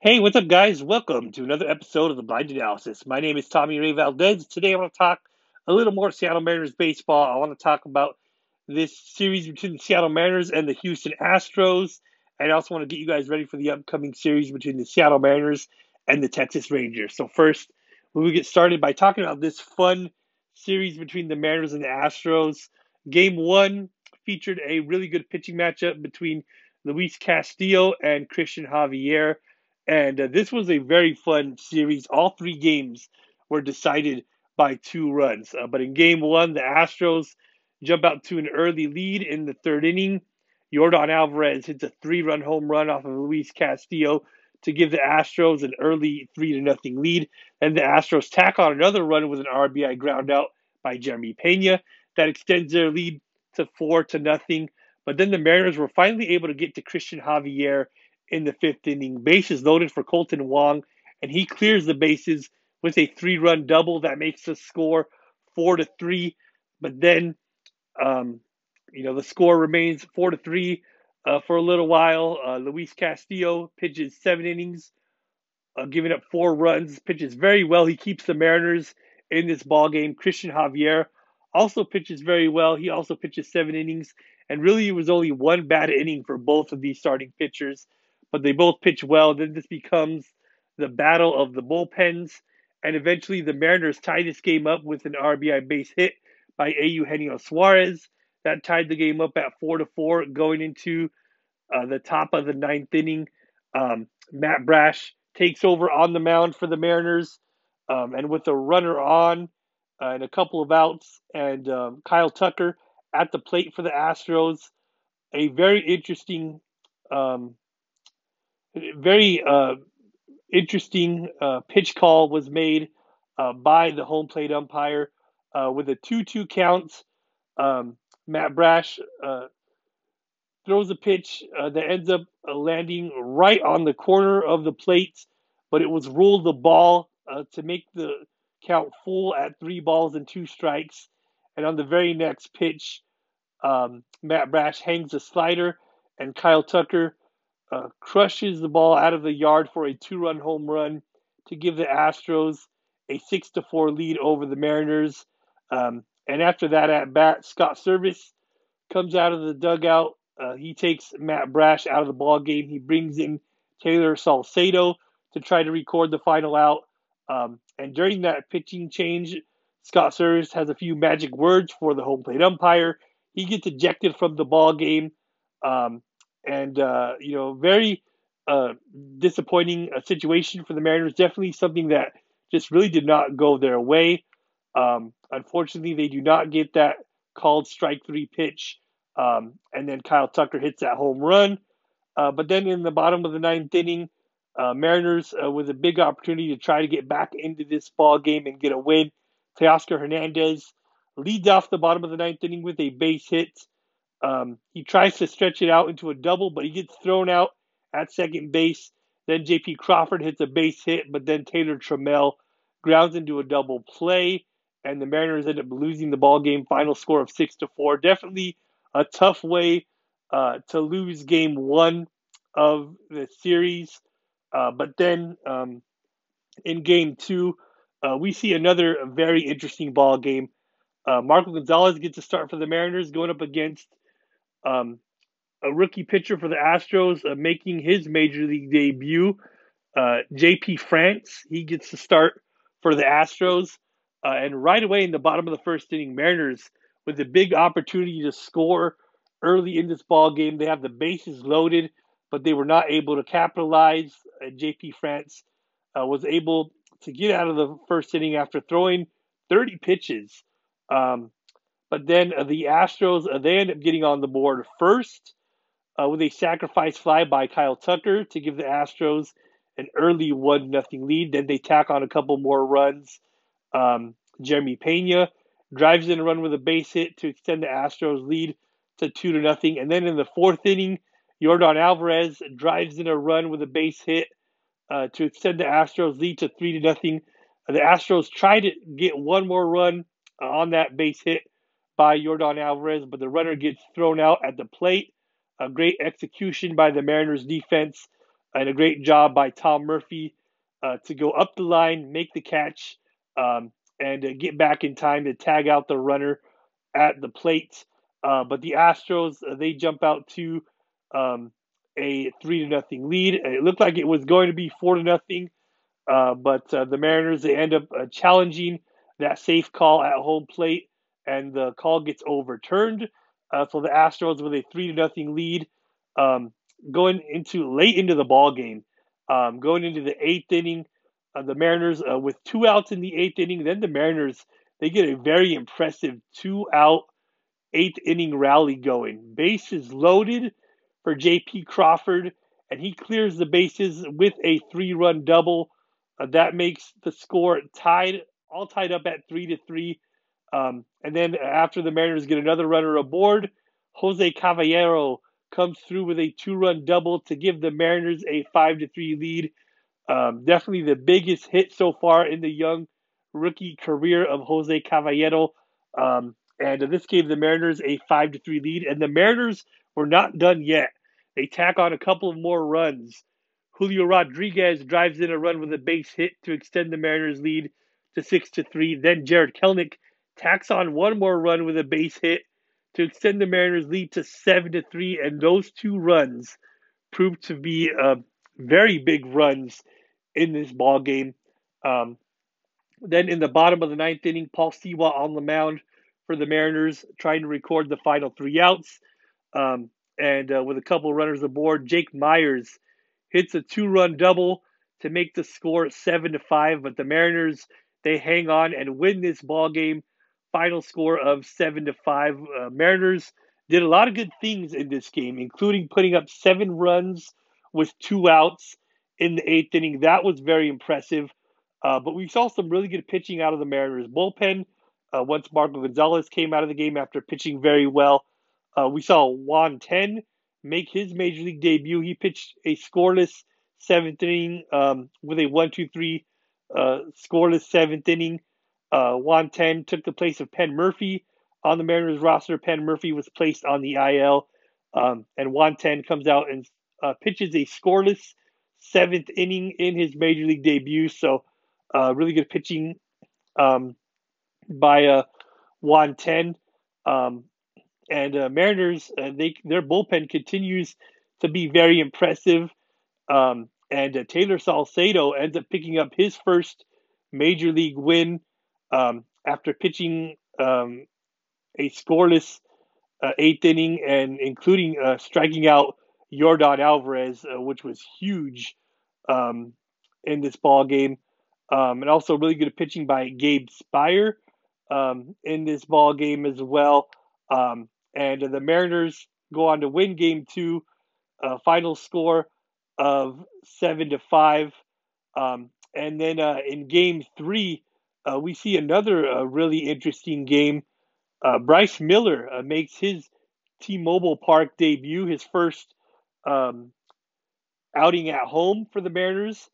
Hey, what's up, guys? Welcome to another episode of the Blind Analysis. My name is Tommy Ray Valdez. Today, I want to talk a little more Seattle Mariners baseball. I want to talk about this series between the Seattle Mariners and the Houston Astros. And I also want to get you guys ready for the upcoming series between the Seattle Mariners and the Texas Rangers. So, first, we will get started by talking about this fun series between the Mariners and the Astros. Game one featured a really good pitching matchup between Luis Castillo and Cristian Javier. And uh, this was a very fun series. All three games were decided by two runs. Uh, but in game one, the Astros jump out to an early lead in the third inning. Yordan Alvarez hits a three run home run off of Luis Castillo to give the Astros an early three to nothing lead. And the Astros tack on another run with an RBI ground out by Jeremy Pena that extends their lead to four to nothing. But then the Mariners were finally able to get to Cristian Javier in the fifth inning. Bases loaded for Kolten Wong, and he clears the bases with a three-run double that makes the score four to three. But then, um, you know, the score remains four to three uh, for a little while. Uh, Luis Castillo pitches seven innings, uh, giving up four runs. Pitches very well. He keeps the Mariners in this ball game. Cristian Javier also pitches very well. He also pitches seven innings, and really it was only one bad inning for both of these starting pitchers but they both pitch well. Then this becomes the battle of the bullpens, and eventually the Mariners tie this game up with an RBI base hit by A. Eugenio Suarez. That tied the game up at four to four going into uh, the top of the ninth inning. Um, Matt Brash takes over on the mound for the Mariners, um, and with a runner on uh, and a couple of outs, and um, Kyle Tucker at the plate for the Astros. A very interesting um, very uh, interesting uh, pitch call was made uh, by the home plate umpire uh, with a 2 2 count. Um, Matt Brash uh, throws a pitch uh, that ends up landing right on the corner of the plate, but it was ruled the ball to make the count full at three balls and two strikes. And on the very next pitch, um, Matt Brash hangs a slider, and Kyle Tucker uh, crushes the ball out of the yard for a two-run home run to give the Astros a six to four lead over the Mariners. Um, and after that at bat, Scott Servais comes out of the dugout. Uh, he takes Matt Brash out of the ball game. He brings in Tayler Saucedo to try to record the final out. Um, and during that pitching change, Scott Servais has a few magic words for the home plate umpire. He gets ejected from the ball game. Um, and uh, you know, very uh, disappointing uh, situation for the Mariners. Definitely something that just really did not go their way. Um, unfortunately, they do not get that called strike three pitch, um, and then Kyle Tucker hits that home run. Uh, but then in the bottom of the ninth inning, uh, Mariners uh, with a big opportunity to try to get back into this ball game and get a win. Teoscar Hernandez leads off the bottom of the ninth inning with a base hit. Um, he tries to stretch it out into a double, but he gets thrown out at second base. Then J.P. Crawford hits a base hit, but then Taylor Trammell grounds into a double play, and the Mariners end up losing the ball game. Final score of six to four. Definitely a tough way uh, to lose game one of the series. Uh, but then um, in game two, uh, we see another very interesting ball game. Uh, Marco Gonzalez gets a start for the Mariners going up against um, a rookie pitcher for the Astros uh, making his major league debut. Uh, JP France, he gets to start for the Astros. Uh, and right away in the bottom of the first inning, Mariners with a big opportunity to score early in this ball game. They have the bases loaded, but they were not able to capitalize. JP France uh, was able to get out of the first inning after throwing 30 pitches. Um, but then uh, the Astros, uh, they end up getting on the board first uh, with a sacrifice fly by Kyle Tucker to give the Astros an early 1 nothing lead. Then they tack on a couple more runs. Um, Jeremy Pena drives in a run with a base hit to extend the Astros lead to 2 to nothing. And then in the fourth inning, Yordan Alvarez drives in a run with a base hit uh, to extend the Astros lead to 3 to nothing. The Astros try to get one more run on that base hit by Yordan Alvarez, but the runner gets thrown out at the plate. A great execution by the Mariners defense and a great job by Tom Murphy uh, to go up the line, make the catch, um, and uh, get back in time to tag out the runner at the plate. Uh, but the Astros uh, they jump out to um, a three to nothing lead. It looked like it was going to be four to nothing, uh, but uh, the Mariners they end up challenging that safe call at home plate, and the call gets overturned. so the Astros with a three to nothing lead. Um, going into late into the ball game, um, going into the eighth inning, uh, the Mariners uh, with two outs in the eighth inning. Then the Mariners they get a very impressive two out eighth inning rally going. Bases loaded for J.P. Crawford, and he clears the bases with a three run double. Uh, that makes the score tied, all tied up at three to three. Um, and then after the Mariners get another runner aboard, Jose Caballero comes through with a two-run double to give the Mariners a five to three lead. Um, definitely the biggest hit so far in the young rookie career of Jose Caballero. Um, and this gave the Mariners a five to three lead. And the Mariners were not done yet. They tack on a couple of more runs. Julio Rodriguez drives in a run with a base hit to extend the Mariners' lead to six to three. Then Jarred Kelenic tacks on one more run with a base hit to extend the Mariners' lead to seven to three, and those two runs proved to be uh, very big runs in this ball game. Um, then in the bottom of the ninth inning, Paul Sewald on the mound for the Mariners, trying to record the final three outs. Um, and uh, with a couple runners aboard, Jake Meyers hits a two-run double to make the score seven to five. But the Mariners they hang on and win this ball game final score of seven to five. Uh, Mariners did a lot of good things in this game, including putting up seven runs with two outs in the eighth inning. That was very impressive. Uh, but we saw some really good pitching out of the Mariners bullpen. Uh, once Marco Gonzalez came out of the game after pitching very well, uh, we saw Juan Then make his major league debut. He pitched a scoreless seventh inning um, with a one-two-three uh, scoreless seventh inning. Uh, Juan Then took the place of Penn Murphy on the Mariners roster. Penn Murphy was placed on the IL, um, and Juan Then comes out and uh, pitches a scoreless seventh inning in his major league debut. So, uh, really good pitching um, by uh, Juan Then. Um, and uh, Mariners, uh, they their bullpen continues to be very impressive. Um, and uh, Tayler Saucedo ends up picking up his first major league win um, after pitching um, a scoreless uh, eighth inning and including uh, striking out Yordan Alvarez, uh, which was huge um, in this ball game, um, and also really good pitching by Gabe Speier um, in this ball game as well. Um, and the Mariners go on to win Game Two, uh, final score of seven to five. Um, and then uh, in Game Three, uh, we see another uh, really interesting game. Uh, Bryce Miller uh, makes his T-Mobile Park debut, his first um, outing at home for the Mariners,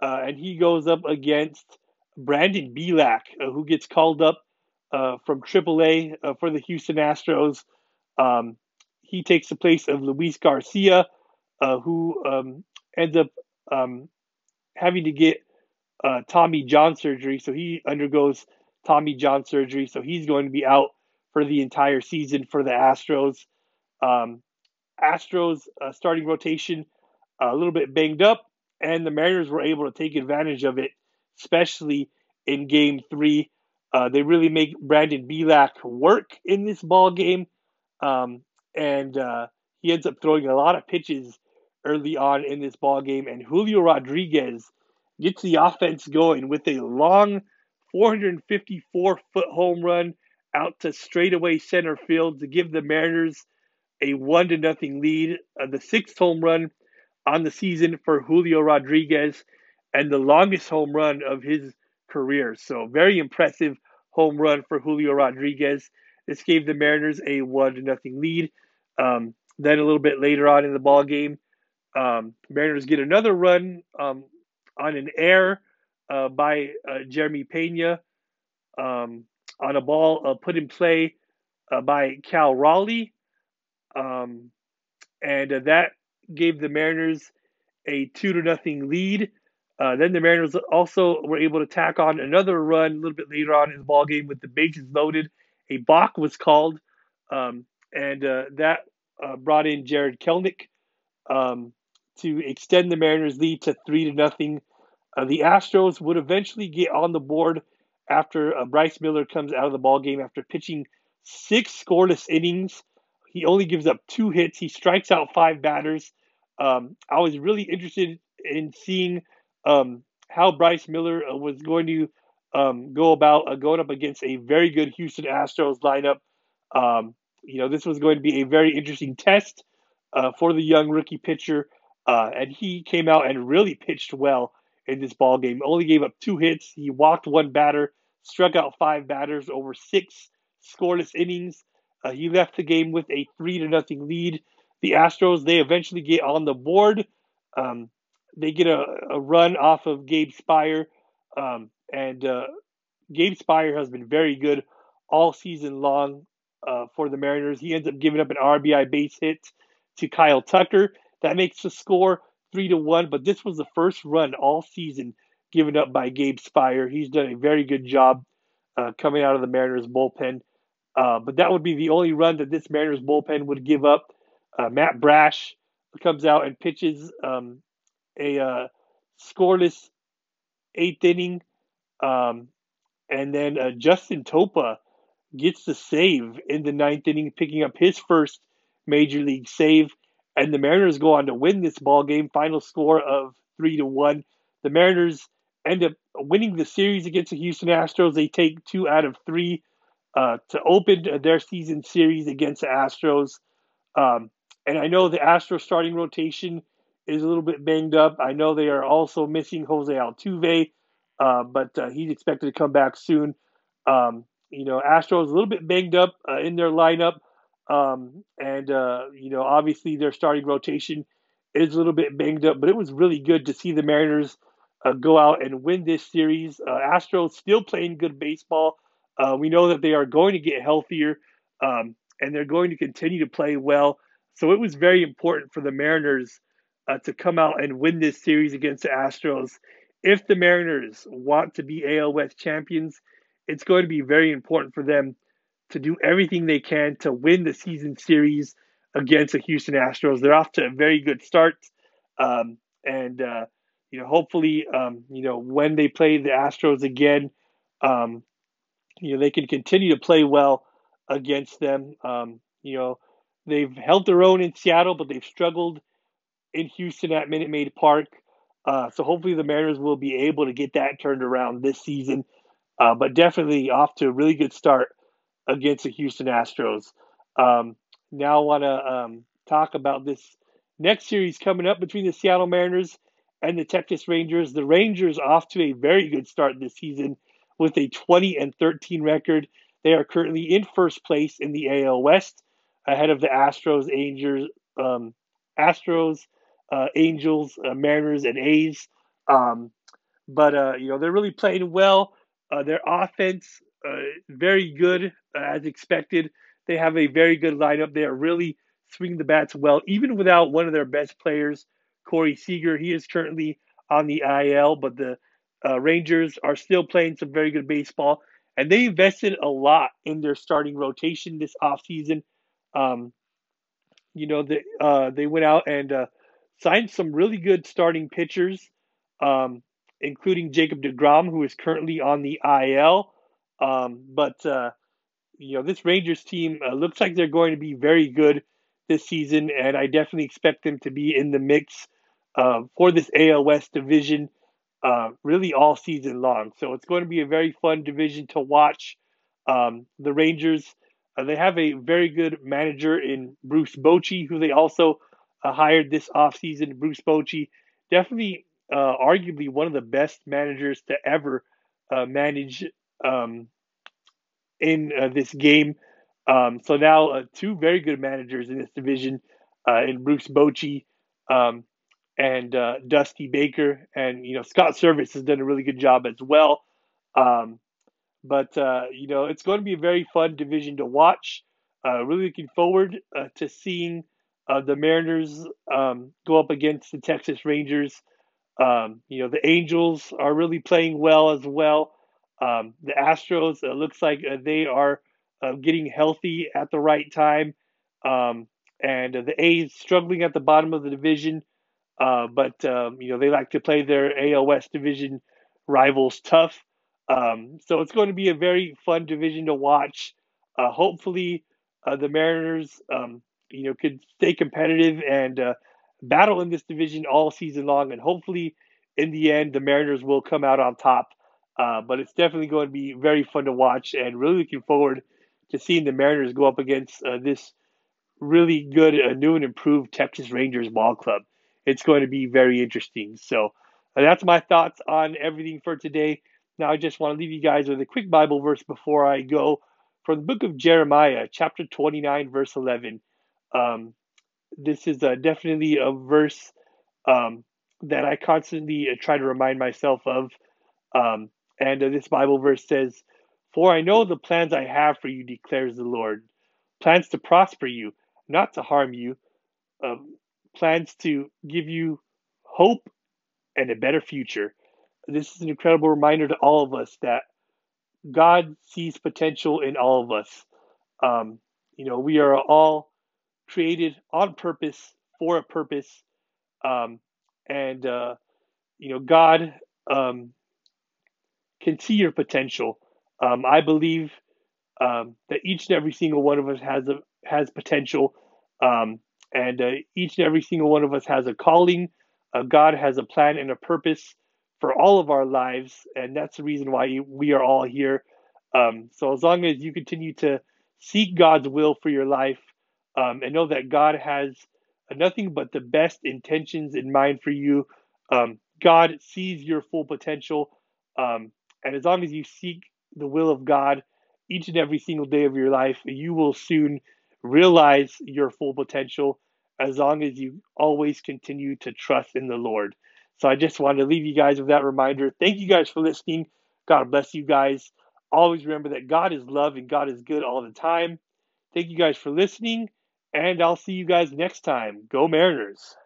uh, and he goes up against Brandon Bielak, uh, who gets called up from AAA for the Houston Astros. Um, he takes the place of Luis Garcia, who um, ends up um, having to get uh, Tommy John surgery. So he undergoes Tommy John surgery. So he's going to be out for the entire season for the Astros. Um, Astros uh, starting rotation a little bit banged up, and the Mariners were able to take advantage of it, especially in Game Three. Uh, they really make Brandon Bielak work in this ball game, um, and uh, he ends up throwing a lot of pitches early on in this ball game. And Julio Rodriguez gets the offense going with a long 454 foot home run out to straightaway center field to give the Mariners a one to nothing lead. Uh, the sixth home run on the season for Julio Rodriguez and the longest home run of his career. So very impressive home run for Julio Rodriguez. This gave the Mariners a one to nothing lead. Um, then a little bit later on in the ball game, um, Mariners get another run um, on an air uh, by uh, Jeremy Pena um, on a ball uh, put in play uh, by Cal Raleigh. Um, and uh, that gave the Mariners a two to nothing lead. Then the Mariners also were able to tack on another run a little bit later on in the ball game with the bases loaded. A balk was called, um, and that brought in Jarred Kelenic. um, to extend the Mariners' lead to three to nothing. Uh, the Astros would eventually get on the board after uh, Bryce Miller comes out of the ball game after pitching six scoreless innings. He only gives up two hits. He strikes out five batters. Um, I was really interested in seeing um, how Bryce Miller uh, was going to um, go about uh, going up against a very good Houston Astros lineup. Um, you know, this was going to be a very interesting test uh, for the young rookie pitcher, uh, and he came out and really pitched well in this ball game. Only gave up two hits. He walked one batter, struck out five batters over six scoreless innings. Uh, he left the game with a three to nothing lead. The Astros they eventually get on the board. Um, they get a, a, run off of Gabe Speier, um, and uh, Gabe Speier has been very good all season long uh, for the Mariners. He ends up giving up an RBI base hit to Kyle Tucker. That makes the score three to one. But this was the first run all season given up by Gabe Speier. He's done a very good job uh, coming out of the Mariners bullpen. Uh, but that would be the only run that this Mariners bullpen would give up. Uh, Matt Brash comes out and pitches um, a uh, scoreless eighth inning. Um, and then uh, Justin Topa gets the save in the ninth inning, picking up his first major league save. And the Mariners go on to win this ball game. Final score of three to one. The Mariners end up winning the series against the Houston Astros. They take two out of three uh, to open their season series against the Astros. Um, and I know the Astros starting rotation is a little bit banged up. I know they are also missing Jose Altuve, uh, but uh, he's expected to come back soon. Um, you know, Astros a little bit banged up uh, in their lineup, um, and uh, you know, obviously their starting rotation is a little bit banged up. But it was really good to see the Mariners uh, go out and win this series. Uh, Astros still playing good baseball. we know that they are going to get healthier, um, and they're going to continue to play well. So it was very important for the Mariners uh, to come out and win this series against the Astros. If the Mariners want to be AL West champions, it's going to be very important for them to do everything they can to win the season series against the Houston Astros. They're off to a very good start, um, and uh, you know, hopefully, um, you know, when they play the Astros again, um, you know, they can continue to play well against them. Um, you know, they've held their own in Seattle, but they've struggled in Houston at Minute Maid Park. Uh, so hopefully the Mariners will be able to get that turned around this season. Uh, but definitely off to a really good start against the Houston Astros. Um, now I want to um, talk about this next series coming up between the Seattle Mariners and the Texas Rangers. The Rangers off to a very good start this season with a 20 and 13 record. They are currently in first place in the AL West, ahead of the Astros, Angels, um, Astros, uh, Angels, uh, Mariners, and A's. Um, but uh, you know they're really playing well. Uh, their offense very good uh, as expected. They have a very good lineup. They are really swinging the bats well, even without one of their best players, Corey Seager. He is currently on the IL, but the Rangers are still playing some very good baseball, and they invested a lot in their starting rotation this offseason. Um, you know, they uh, they went out and uh, signed some really good starting pitchers, um, including Jacob DeGrom, who is currently on the IL. Um, but uh, you know, this Rangers team uh, looks like they're going to be very good this season, and I definitely expect them to be in the mix uh, for this AL West division uh, really all season long. So it's going to be a very fun division to watch. Um, the Rangers, uh, they have a very good manager in Bruce Bochy, who they also uh, hired this offseason. Bruce Bochy, definitely, arguably one of the best managers to ever manage um, in uh, this game. Um, so now, uh, two very good managers in this division, uh, in Bruce Bochy um, and Dusty Baker, and you know Scott Servais has done a really good job as well. Um, but you know it's going to be a very fun division to watch. really looking forward to seeing uh, the Mariners um, go up against the Texas Rangers. Um, you know, the Angels are really playing well as well. Um, the Astros, it looks like uh, they are uh, getting healthy at the right time. Um, and uh, the A's struggling at the bottom of the division, uh, but um, you know they like to play their AL West division rivals tough. Um, so it's going to be a very fun division to watch. Uh, hopefully, uh, the Mariners, um, you know, could stay competitive and uh, battle in this division all season long, and hopefully, in the end, the Mariners will come out on top. Uh, but it's definitely going to be very fun to watch, and really looking forward to seeing the Mariners go up against uh, this really good, uh, new and improved Texas Rangers ball club. It's going to be very interesting. So uh, that's my thoughts on everything for today. Now, I just want to leave you guys with a quick Bible verse before I go from the book of Jeremiah, chapter 29, verse 11. Um, this is uh, definitely a verse um, that I constantly try to remind myself of. Um, and uh, this Bible verse says, For I know the plans I have for you, declares the Lord plans to prosper you, not to harm you, um, plans to give you hope and a better future. This is an incredible reminder to all of us that God sees potential in all of us. Um, you know, we are all created on purpose for a purpose, um, and uh, you know, God um, can see your potential. Um, I believe um, that each and every single one of us has a has potential, um, and uh, each and every single one of us has a calling. Uh, God has a plan and a purpose for all of our lives, and that's the reason why we are all here. Um, so as long as you continue to seek God's will for your life, um, and know that God has nothing but the best intentions in mind for you, um, God sees your full potential, um, and as long as you seek the will of God each and every single day of your life, you will soon realize your full potential as long as you always continue to trust in the Lord. So I just wanted to leave you guys with that reminder. Thank you guys for listening. God bless you guys. Always remember that God is love and God is good all the time. Thank you guys for listening, and I'll see you guys next time. Go Mariners.